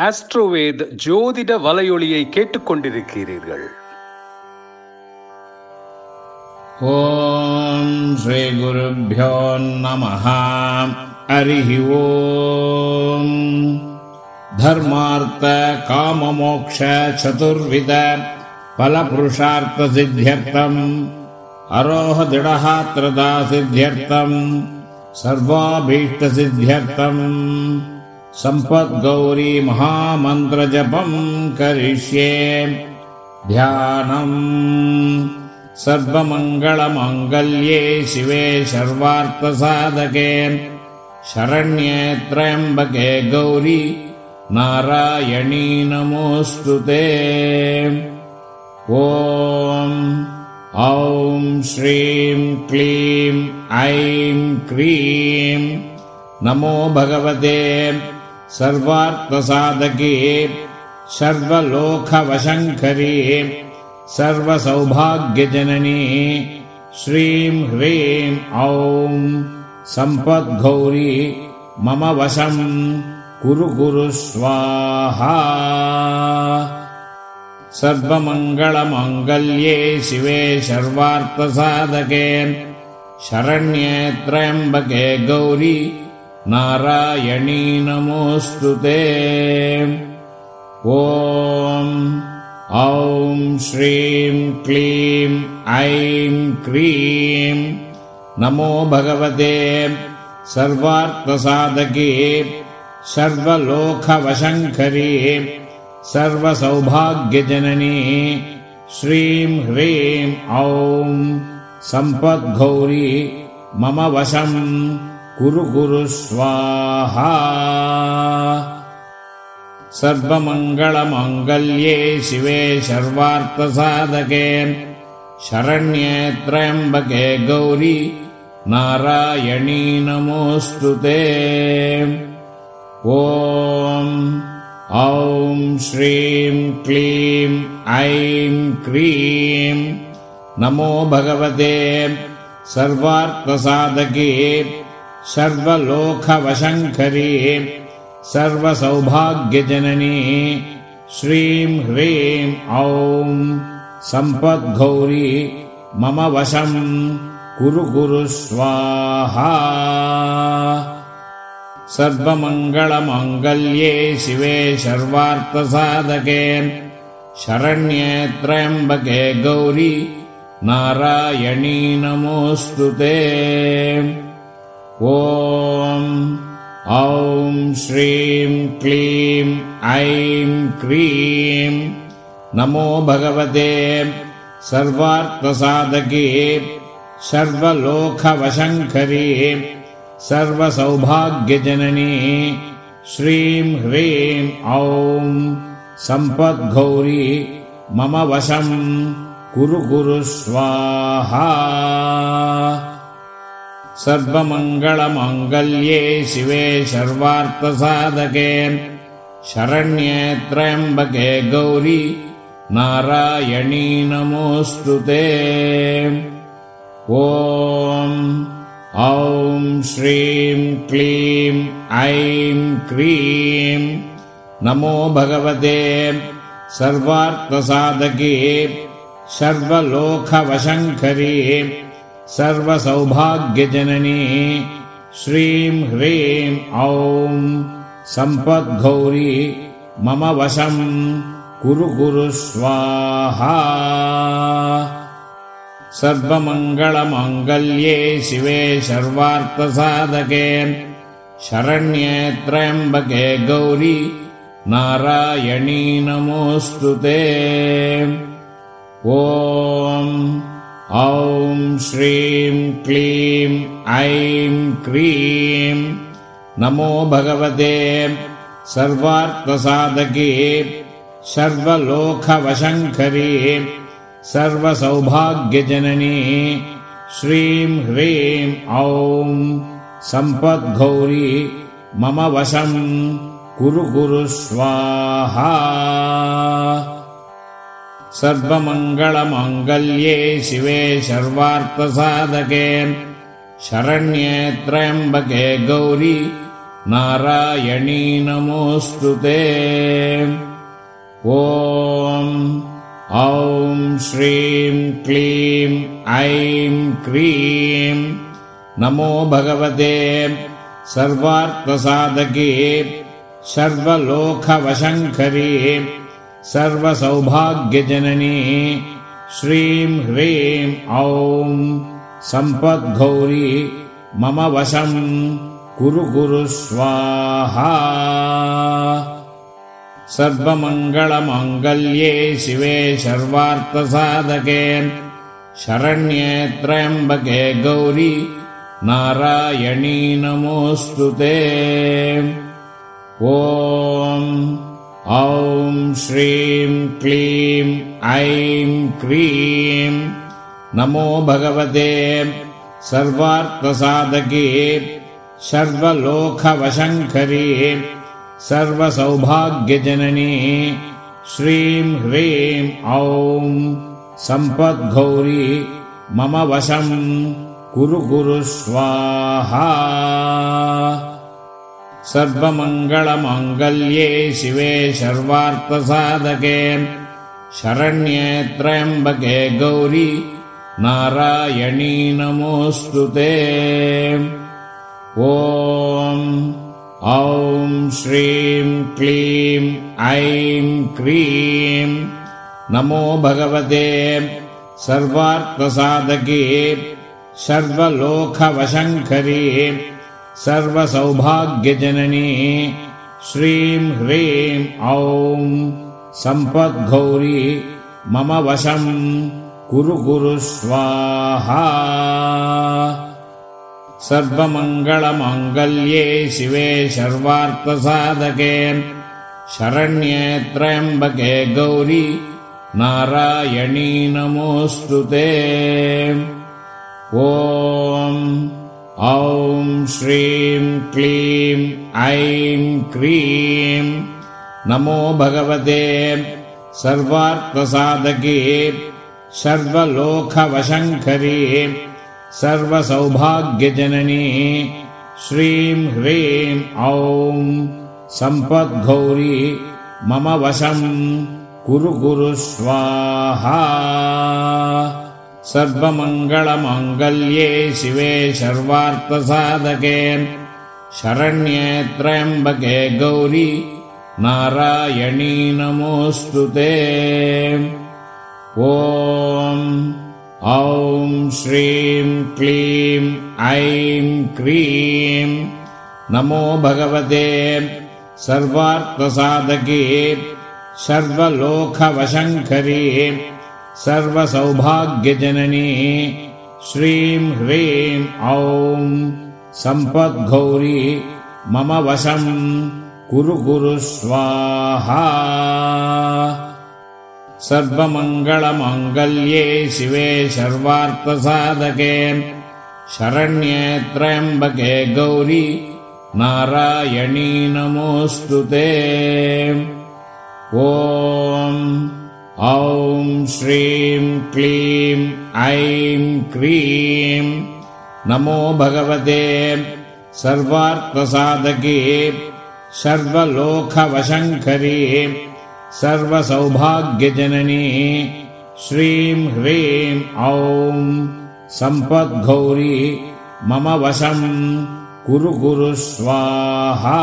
ஆஸ்ட்ரோவேத் ஜோதிட வலையொலியை கேட்டுக்கொண்டிருக்கிறீர்கள். ஓம் ஸ்ரீ குருபியோ நம ஹரி ஓம். தர்மார்த்த காம காமமோக்ஷ சதுர்வித பலபுருஷார்த்த சித்தியர்த்தம். அரோஹதிடஹாத்திரதா சித்தியர்த்தம். சர்வாபீஷ்ட சித்தியர்த்தம். सम्पद्गौरी महामन्त्रजपम् करिष्ये। ध्यानम् सर्वमङ्गलमाङ्गल्ये शिवे सर्वार्थसाधके। शरण्ये त्र्यम्बके गौरी नारायणी नमोऽस्तु ते। ॐ ॐ श्रीं क्लीं ऐं क्रीं। नमो भगवते सर्वार्थसाधके सर्वलोकवशङ्करी सर्वसौभाग्यजननी श्रीं ह्रीं ॐ सम्पद्गौरी मम वशम् कुरु कुरु स्वाहा। सर्वमङ्गलमाङ्गल्ये शिवे सर्वार्थसाधके शरण्ये त्र्यम्बके गौरी नारायणी नमोऽस्तु ते। ॐ ॐ श्रीं क्लीं ऐं क्रीं। नमो भगवते सर्वार्थसाधके सर्वलोकवशङ्करी सर्वसौभाग्यजननी श्रीं ह्रीं ॐ सम्पद्गौरी मम वशम् कुरु कुरु स्वाहा। सर्वमङ्गलमाङ्गल्ये शिवे सर्वार्थसाधके शरण्ये त्र्यम्बके गौरी नारायणी नमोऽस्तु ते। ॐ ॐ श्रीं क्लीं ऐं क्रीं। नमो भगवते सर्वार्थसाधके सर्वलोकवशङ्करी सर्वसौभाग्यजननी श्रीं ह्रीं ॐ सम्पद्गौरी मम वशम् कुरु कुरु स्वाहा। सर्वमङ्गलमाङ्गल्ये शिवे सर्वार्थसाधके शरण्ये त्र्यम्बके गौरी नारायणी नमोऽस्तु ते ॐ ॐ श्रीं क्लीं ऐं क्रीं। नमो भगवते सर्वार्थसाधके सर्वलोकवशङ्करी सर्वसौभाग्यजननी श्रीं ह्रीं ॐ सम्पद्गौरी मम वशम् कुरु कुरु स्वाहा सर्वमङ्गलमाङ्गल्ये शिवे सर्वार्थसाधके शरण्ये त्र्यम्बके गौरी नारायणी नमोऽस्तु ते। ॐ ॐ श्रीं क्लीं ऐं क्रीं। नमो भगवते सर्वार्थसाधके सर्वलोकवशङ्करी सर्वसौभाग्यजननी श्रीं ह्रीं ॐ सम्पद्गौरी मम वशम् कुरु कुरु स्वाहा। सर्वमङ्गलमाङ्गल्ये शिवे सर्वार्थसाधके शरण्ये त्र्यम्बके गौरी नारायणी नमोऽस्तु ते। ॐ ॐ श्रीं क्लीं ऐं क्रीं। नमो भगवते सर्वार्थसाधके सर्वलोकवशङ्करी सर्वसौभाग्यजननी श्रीं ह्रीं ॐ। सम्पद्गौरी मम वशम् कुरु कुरु स्वाहा सर्वमङ्गलमाङ्गल्ये शिवे सर्वार्थसाधके शरण्ये त्र्यम्बके गौरी नारायणी नमोऽस्तु ते। ॐ ॐ श्रीं क्लीं ऐं क्रीं। नमो भगवते सर्वार्थसाधके सर्वलोकवशङ्करी सर्वसौभाग्यजननी श्रीं ह्रीं ॐ सम्पद्गौरी मम वशम् कुरु कुरु स्वाहा। सर्वमङ्गलमाङ्गल्ये शिवे सर्वार्थसाधके शरण्ये त्र्यम्बके गौरी नारायणी नमोऽस्तु ते। ॐ ॐ श्रीं क्लीं ऐं क्रीं। नमो भगवते सर्वार्थसाधके सर्वलोकवशङ्करी सर्वसौभाग्यजननी श्रीं ह्रीं ॐ। सम्पद्गौरी मम वशम् कुरु कुरु स्वाहा सर्वमङ्गलमाङ्गल्ये शिवे सर्वार्थसाधके शरण्ये त्र्यम्बके गौरी नारायणी नमोऽस्तु ते। ॐ ॐ श्रीं क्लीं ऐं क्रीं। नमो भगवते सर्वार्थसाधके सर्वलोकवशङ्करी सर्वसौभाग्यजननी श्रीं ह्रीं ॐ सम्पद्गौरी मम वशम् कुरु कुरु स्वाहा। सर्वमङ्गलमाङ्गल्ये शिवे सर्वार्थसाधके शरण्ये त्र्यम्बके गौरी नारायणी नमोऽस्तु ते। ॐ ॐ श्रीं क्लीं ऐं क्रीं। नमो भगवते सर्वार्थसाधके सर्वलोकवशङ्करी सर्वसौभाग्यजननी श्रीं ह्रीं ॐ सम्पद्गौरी मम वशम् कुरु कुरु स्वाहा सर्वमङ्गलमाङ्गल्ये शिवे सर्वार्थसाधके शरण्ये त्र्यम्बके गौरी नारायणी नमोऽस्तु ते। ॐ ॐ श्रीं क्लीं ऐं क्रीं। नमो भगवते सर्वार्थसाधके सर्वलोकवशङ्करी सर्वसौभाग्यजननी श्रीं ह्रीं ॐ सम्पद्गौरी मम वशम् कुरु कुरु स्वाहा। सर्वमङ्गलमाङ्गल्ये शिवे सर्वार्थसाधके शरण्ये त्र्यम्बके गौरी नारायणी नमोऽस्तु ते। ॐ ॐ श्रीं क्लीं ऐं क्रीं। नमो भगवते सर्वार्थसाधके सर्वलोकवशङ्करी सर्वसौभाग्यजननी श्रीं ह्रीं ॐ सम्पद्गौरी मम वशम् कुरु कुरु स्वाहा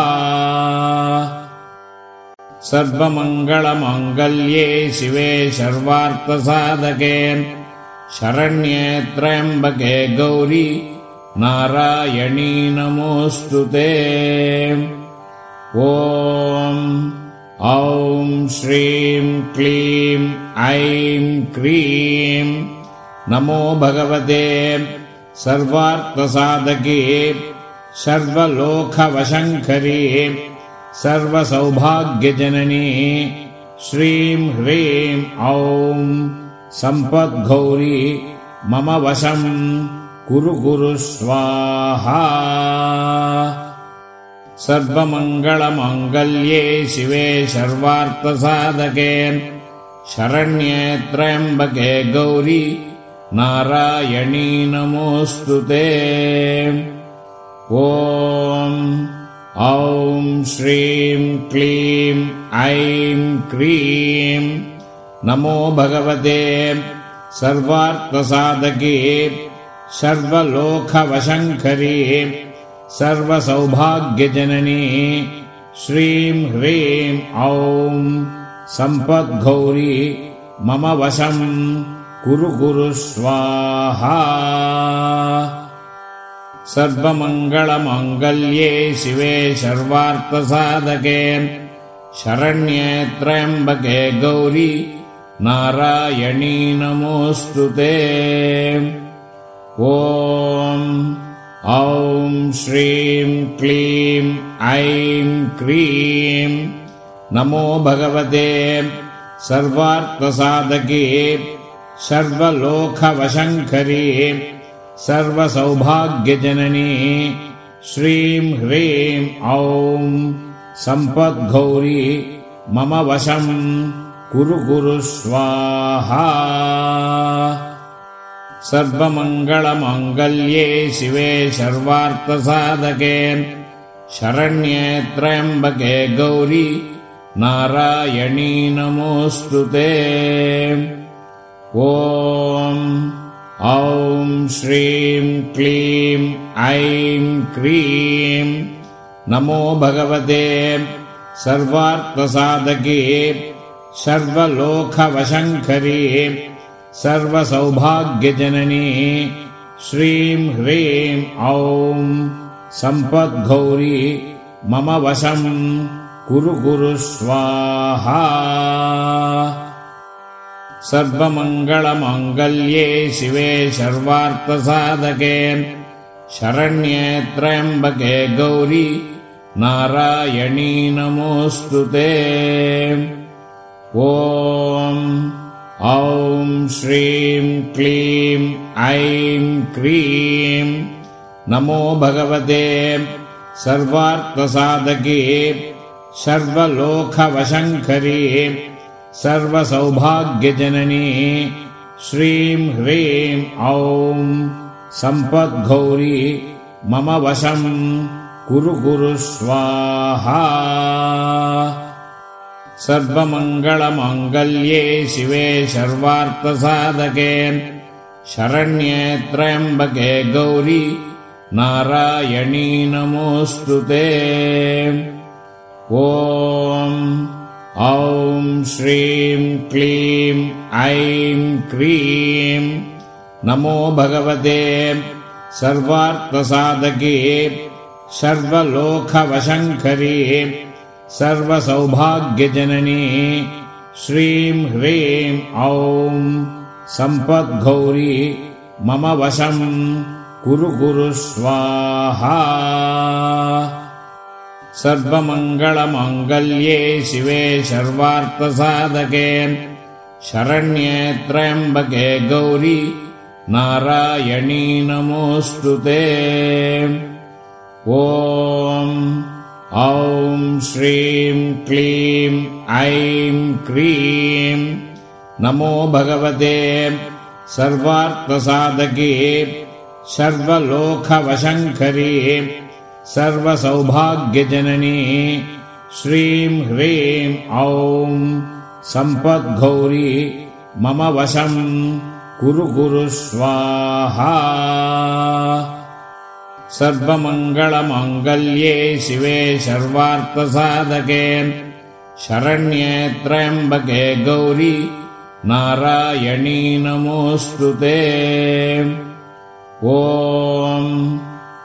सर्वमङ्गलमाङ्गल्ये शिवे सर्वार्थसाधके शरण्ये त्र्यम्बके गौरी नारायणी नमोऽस्तु ते। ॐ ॐ श्रीं क्लीं ऐं क्रीं। नमो भगवते सर्वार्थसाधके सर्वलोकवशङ्करी सर्वसौभाग्यजननी श्रीं ह्रीं ॐ सम्पद्गौरी मम वशम् कुरु कुरु स्वाहा। सर्वमङ्गलमाङ्गल्ये शिवे सर्वार्थसाधके शरण्ये त्र्यम्बके गौरी नारायणी नमोऽस्तु ते। ॐ ॐ श्रीं क्लीं ऐं क्रीं। नमो भगवते सर्वार्थसाधके सर्वलोकवशङ्करी सर्वसौभाग्यजननी श्रीं ह्रीं ॐ। सम्पद्गौरी मम वशम् कुरु कुरु स्वाहा सर्वमङ्गलमाङ्गल्ये शिवे सर्वार्थसाधके शरण्ये त्र्यम्बके गौरी नारायणी नमोऽस्तु ते। ॐ ॐ श्रीं क्लीं ऐं क्रीं। नमो भगवते सर्वार्थसाधके सर्वलोकवशङ्करी सर्वसौभाग्यजननी श्रीं ह्रीं ॐ सम्पद्गौरी मम वशम् कुरु कुरु स्वाहा। सर्वमङ्गलमाङ्गल्ये शिवे सर्वार्थसाधके शरण्ये त्र्यम्बके गौरी नारायणी नमोऽस्तु ते। ॐ ॐ श्रीं क्लीं ऐं क्रीं। नमो भगवते सर्वार्थसाधके सर्वलोकवशङ्करी सर्वसौभाग्यजननी श्रीं ह्रीं ॐ। सम्पद्गौरी मम वशम् कुरु कुरु स्वाहा सर्वमङ्गलमाङ्गल्ये शिवे सर्वार्थसाधके शरण्ये त्र्यम्बके गौरी नारायणी नमोऽस्तु ते। ॐ ॐ श्रीं क्लीं ऐं क्रीं। नमो भगवते सर्वार्थसाधके सर्वलोकवशङ्करी सर्वसौभाग्यजननी श्रीं ह्रीं ॐ सम्पद्गौरी मम वशम् कुरु कुरु स्वाहा। सर्वमङ्गलमाङ्गल्ये शिवे सर्वार्थसाधके शरण्ये त्र्यम्बके गौरी नारायणी नमोऽस्तु ते। ॐ ॐ श्रीं क्लीं ऐं क्रीं। नमो भगवते सर्वार्थसाधके सर्वलोकवशङ्करी सर्वसौभाग्यजननी श्रीं ह्रीं ॐ। सम्पद्गौरी मम वशम् कुरु कुरु स्वाहा सर्वमङ्गलमाङ्गल्ये शिवे सर्वार्थसाधके शरण्ये त्र्यम्बके गौरी नारायणी नमोऽस्तु ते। ॐ ॐ श्रीं क्लीं ऐं क्रीं। नमो भगवते सर्वार्थसाधके सर्वलोकवशङ्करी सर्वसौभाग्यजननी श्रीं ह्रीं ॐ सम्पद्गौरी मम वशम् कुरु कुरु स्वाहा। सर्वमङ्गलमाङ्गल्ये शिवे सर्वार्थसाधके शरण्ये त्र्यम्बके गौरी नारायणी नमोऽस्तु ते। ॐ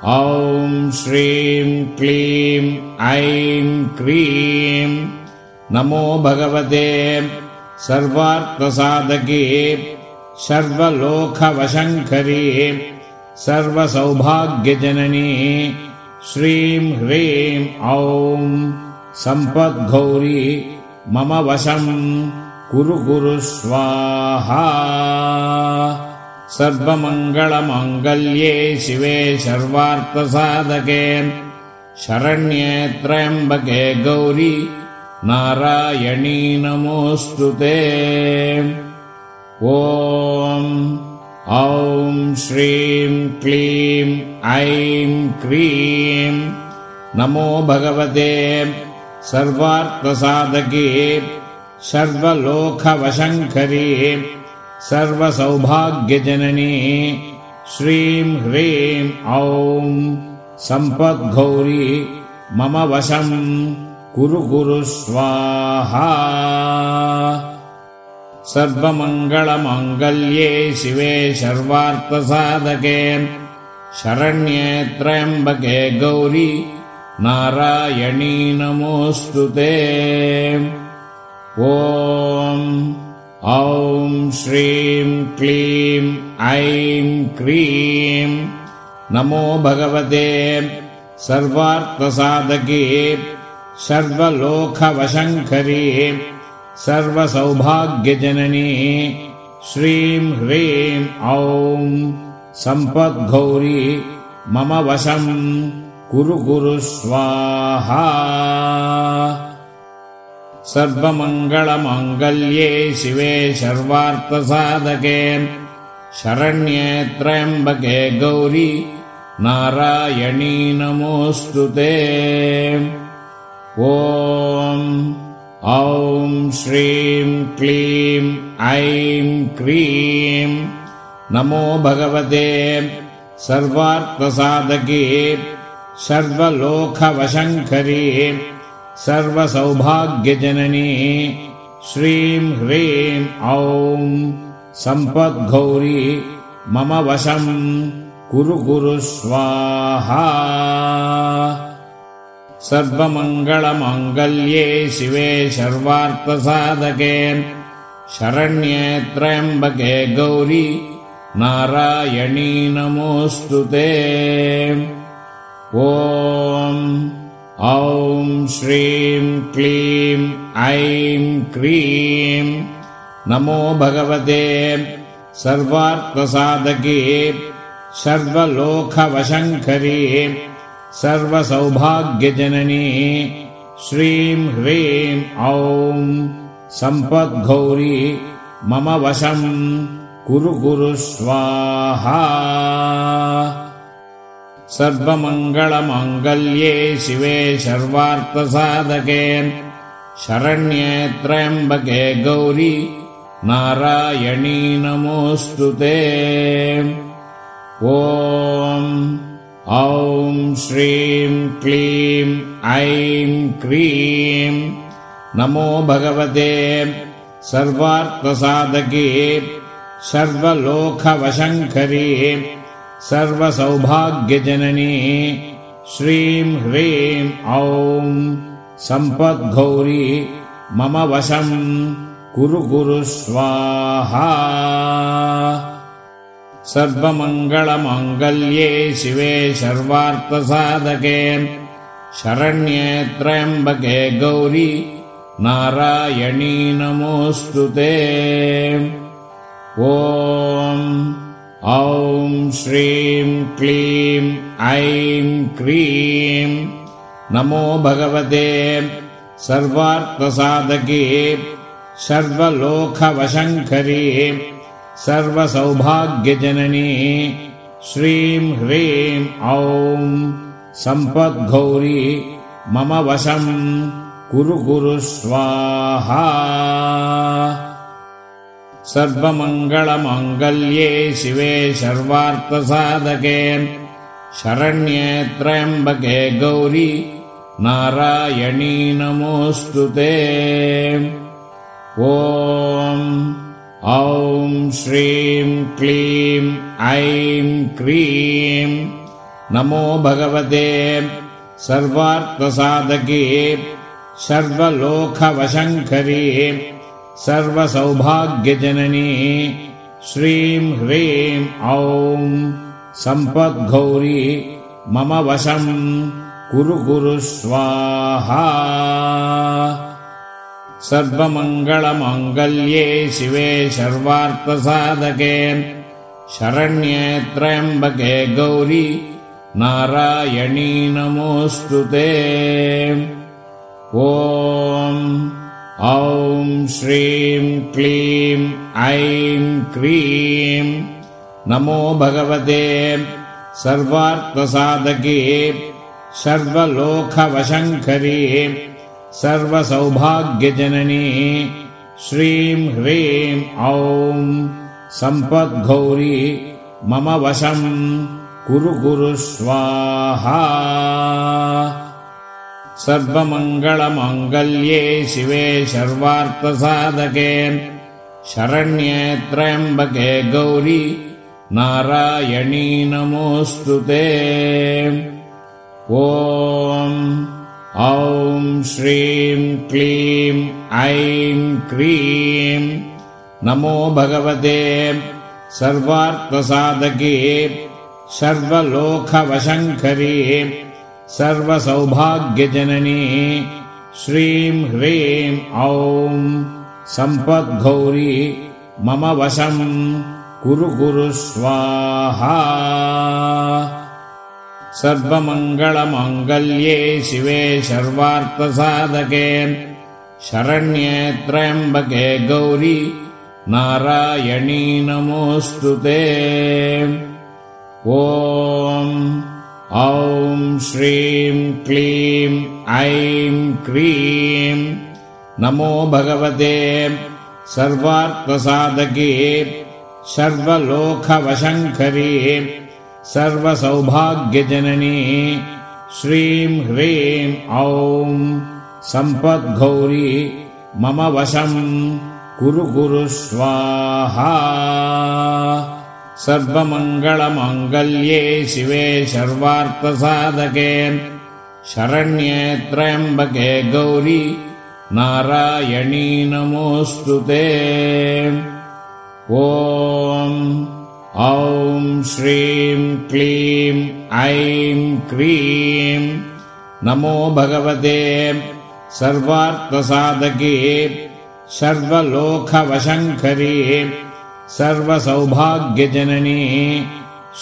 ॐ श्रीं क्लीं ऐं क्रीं। नमो भगवते सर्वार्थसाधके सर्वलोकवशङ्करी सर्वसौभाग्यजननी श्रीं ह्रीं ॐ। सम्पद्गौरी मम वशम् कुरु कुरु स्वाहा सर्वमङ्गलमाङ्गल्ये शिवे सर्वार्थसाधके शरण्ये त्र्यम्बके गौरी नारायणी नमोऽस्तु ते। ॐ ॐ श्रीं क्लीं ऐं क्रीं। नमो भगवते सर्वार्थसाधके सर्वलोकवशङ्करी सर्वसौभाग्यजननी श्रीं ह्रीं ॐ सम्पद्गौरी मम वशम् कुरु कुरु स्वाहा। सर्वमङ्गलमाङ्गल्ये शिवे सर्वार्थसाधके शरण्ये त्र्यम्बके गौरी नारायणी नमोऽस्तु ते। ॐ ॐ श्रीं क्लीं ऐं क्रीं। नमो भगवते सर्वार्थसाधके सर्वलोकवशङ्करी सर्वसौभाग्यजननी श्रीं ह्रीं ॐ। सम्पद्गौरी मम वशम् कुरु कुरु स्वाहा सर्वमङ्गलमाङ्गल्ये शिवे सर्वार्थसाधके शरण्ये त्र्यम्बके गौरी नारायणी नमोऽस्तु ते। ॐ ॐ श्रीं क्लीं ऐं क्रीं। नमो भगवते सर्वार्थसाधके सर्वलोकवशङ्करी सर्वसौभाग्यजननी श्रीं ह्रीं ॐ सम्पद्गौरी मम वशम् कुरु कुरु स्वाहा। सर्वमङ्गलमाङ्गल्ये शिवे सर्वार्थसाधके शरण्ये त्र्यम्बके गौरी नारायणी नमोऽस्तु ते। ॐ ॐ श्रीं क्लीं ऐं क्रीं। नमो भगवते सर्वार्थसाधके सर्वलोकवशङ्करी सर्वसौभाग्यजननी श्रीं ह्रीं ॐ। सम्पद्गौरी मम वशम् कुरु कुरु स्वाहा सर्वमङ्गलमाङ्गल्ये शिवे सर्वार्थसाधके शरण्ये त्र्यम्बके गौरी नारायणी नमोऽस्तु ते। ॐ ॐ श्रीं क्लीं ऐं क्रीं। नमो भगवते सर्वार्थसाधके सर्वलोकवशङ्करी सर्वसौभाग्यजननी श्रीं ह्रीं ॐ सम्पद्गौरी मम वशम् कुरु कुरु स्वाहा। सर्वमङ्गलमाङ्गल्ये शिवे सर्वार्थसाधके शरण्ये त्र्यम्बके गौरी नारायणी नमोऽस्तु ते। ॐ ॐ श्रीं क्लीं ऐं क्रीं। नमो भगवते सर्वार्थसाधके सर्वलोकवशङ्करी सर्वसौभाग्यजननी श्रीं ह्रीं ॐ। सम्पद्गौरी मम वशम् कुरु कुरु स्वाहा सर्वमङ्गलमाङ्गल्ये शिवे सर्वार्थसाधके शरण्ये त्र्यम्बके गौरी नारायणी नमोऽस्तु ते। ॐ ॐ श्रीं क्लीं ऐं क्रीं। नमो भगवते सर्वार्थसाधके सर्वलोकवशङ्करी सर्वसौभाग्यजननी श्रीं ह्रीं ॐ सम्पद्गौरी मम वशम् कुरु कुरु स्वाहा। सर्वमङ्गलमाङ्गल्ये शिवे सर्वार्थसाधके शरण्ये त्र्यम्बके गौरी नारायणी नमोऽस्तु ते। ॐ ॐ श्रीं क्लीं ऐं क्रीं। नमो भगवते सर्वार्थसाधके सर्वलोकवशङ्करी सर्वसौभाग्यजननी श्रीं ह्रीं ॐ। सम्पद्गौरी मम वशम् कुरु कुरु स्वाहा सर्वमङ्गलमाङ्गल्ये शिवे सर्वार्थसाधके शरण्ये त्र्यम्बके गौरी नारायणी नमोऽस्तु ते। ॐ ॐ श्रीं क्लीं ऐं क्रीं। नमो भगवते सर्वार्थसाधके सर्वलोकवशङ्करी सर्वसौभाग्यजननी श्रीं ह्रीं ॐ सम्पद्गौरी मम वशम् कुरु कुरु स्वाहा। सर्वमङ्गलमाङ्गल्ये शिवे सर्वार्थसाधके शरण्ये त्र्यम्बके गौरी नारायणी नमोऽस्तु ते। ॐ ॐ श्रीं क्लीं ऐं क्रीं। नमो भगवते सर्वार्थसाधके सर्वलोकवशङ्करी सर्वसौभाग्यजननी श्रीं ह्रीं ॐ। सम्पद्गौरी मम वशम् कुरु कुरु स्वाहा सर्वमङ्गलमाङ्गल्ये शिवे सर्वार्थसाधके शरण्ये त्र्यम्बके गौरी नारायणी नमोऽस्तु ते। ॐ ॐ श्रीं क्लीं ऐं क्रीं। नमो भगवते सर्वार्थसाधके सर्वलोकवशङ्करी सर्वसौभाग्यजननी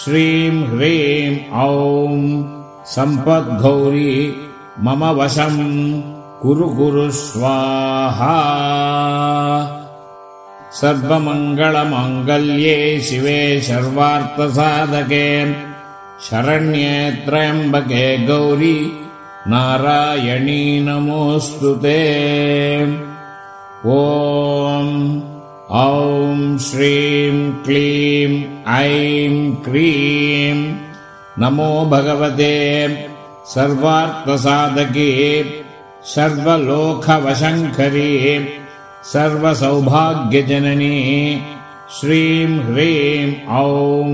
श्रीं ह्रीं ॐ सम्पद्गौरी मम वशम् कुरु कुरु स्वाहा। सर्वमङ्गलमाङ्गल्ये शिवे सर्वार्थसाधके शरण्ये त्र्यम्बके गौरी नारायणी नमोऽस्तु ते। ॐ ॐ श्रीं क्लीं ऐं क्रीं। नमो भगवते सर्वार्थसाधके सर्वलोकवशङ्करी सर्वसौभाग्यजननी श्रीं ह्रीं ॐ।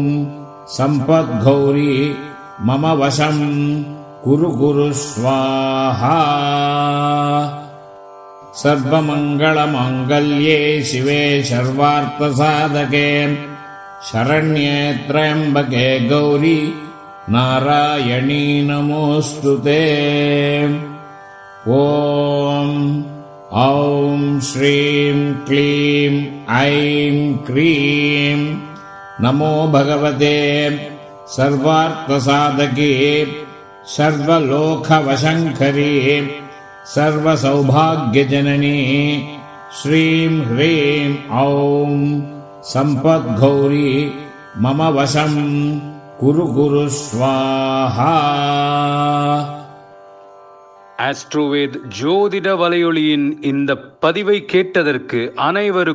सम्पद्गौरी मम वशम् कुरु कुरु स्वाहा सर्वमङ्गलमाङ्गल्ये शिवे सर्वार्थसाधके शरण्ये त्र्यम्बके गौरी नारायणी नमोऽस्तु ते। ॐ ॐ श्रीं क्लीं ऐं क्रीं। नमो भगवते सर्वार्थसाधके सर्वलोकवशङ्करी सर्वसौभाग्यजननी श्रीं ह्रीं ॐ सम्पद्गौरी मम वशम् कुरु कुरु स्वाहा ஆஸ்ட்ரோவேத் ஜோதிட வலையொலியின் இந்த பதிவை கேட்டதற்கு அனைவருக்கும்